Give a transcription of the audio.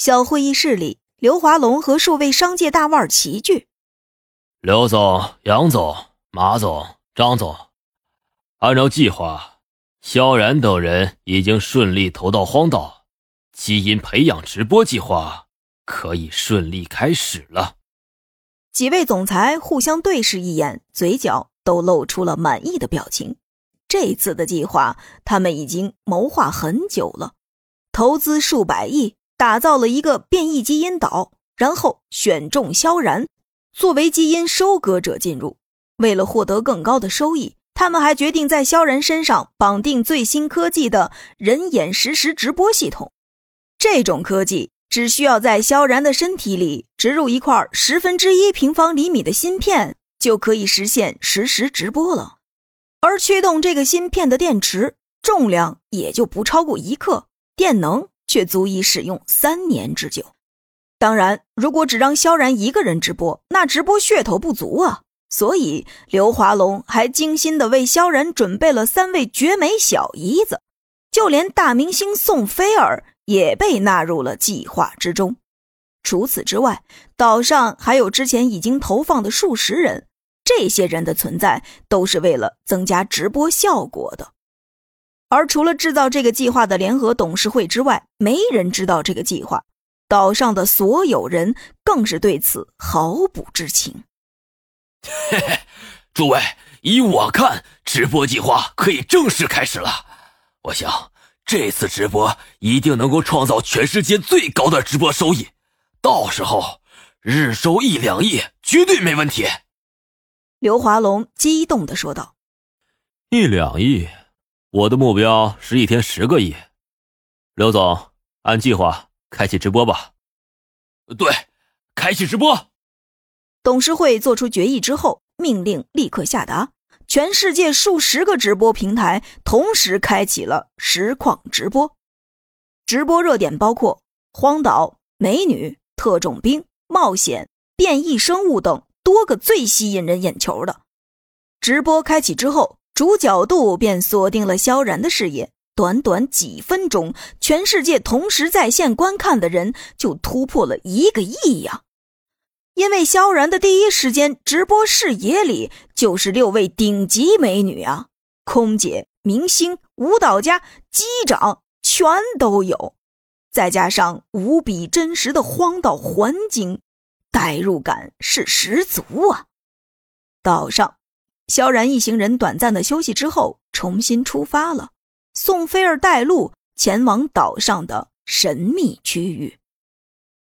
小会议室里，刘华龙和数位商界大腕齐聚。刘总、杨总、马总、张总，按照计划，萧然等人已经顺利投到荒岛，基因培养直播计划可以顺利开始了。几位总裁互相对视一眼，嘴角都露出了满意的表情。这次的计划，他们已经谋划很久了，投资数百亿，打造了一个变异基因岛，然后选中萧然。作为基因收割者进入，为了获得更高的收益，他们还决定在萧然身上绑定最新科技的人眼实时直播系统。这种科技只需要在萧然的身体里植入一块十分之一平方厘米的芯片，就可以实现实时直播了。而驱动这个芯片的电池重量也就不超过一克，电能却足以使用三年之久。当然，如果只让萧然一个人直播，那直播噱头不足啊。所以刘华龙还精心的为萧然准备了三位绝美小姨子，就连大明星宋菲儿也被纳入了计划之中。除此之外，岛上还有之前已经投放的数十人，这些人的存在都是为了增加直播效果的。而除了制造这个计划的联合董事会之外，没人知道这个计划。岛上的所有人更是对此毫不知情。嘿嘿，诸位，依我看，直播计划可以正式开始了。我想这次直播一定能够创造全世界最高的直播收益，到时候日收一两亿绝对没问题。刘华龙激动的说道：“一两亿，我的目标是一天十个亿。刘总，按计划。”开启直播吧。对，开启直播。董事会做出决议之后，命令立刻下达，全世界数十个直播平台同时开启了实况直播。直播热点包括荒岛、美女、特种兵、冒险、变异生物等多个最吸引人眼球的。直播开启之后，主角度便锁定了萧然的视野。短短几分钟，全世界同时在线观看的人就突破了一个亿呀！因为萧然的第一时间直播视野里就是六位顶级美女啊，空姐、明星、舞蹈家、机长全都有，再加上无比真实的荒岛环境，代入感是十足啊！岛上，萧然一行人短暂的休息之后，重新出发了。宋菲儿带路前往岛上的神秘区域。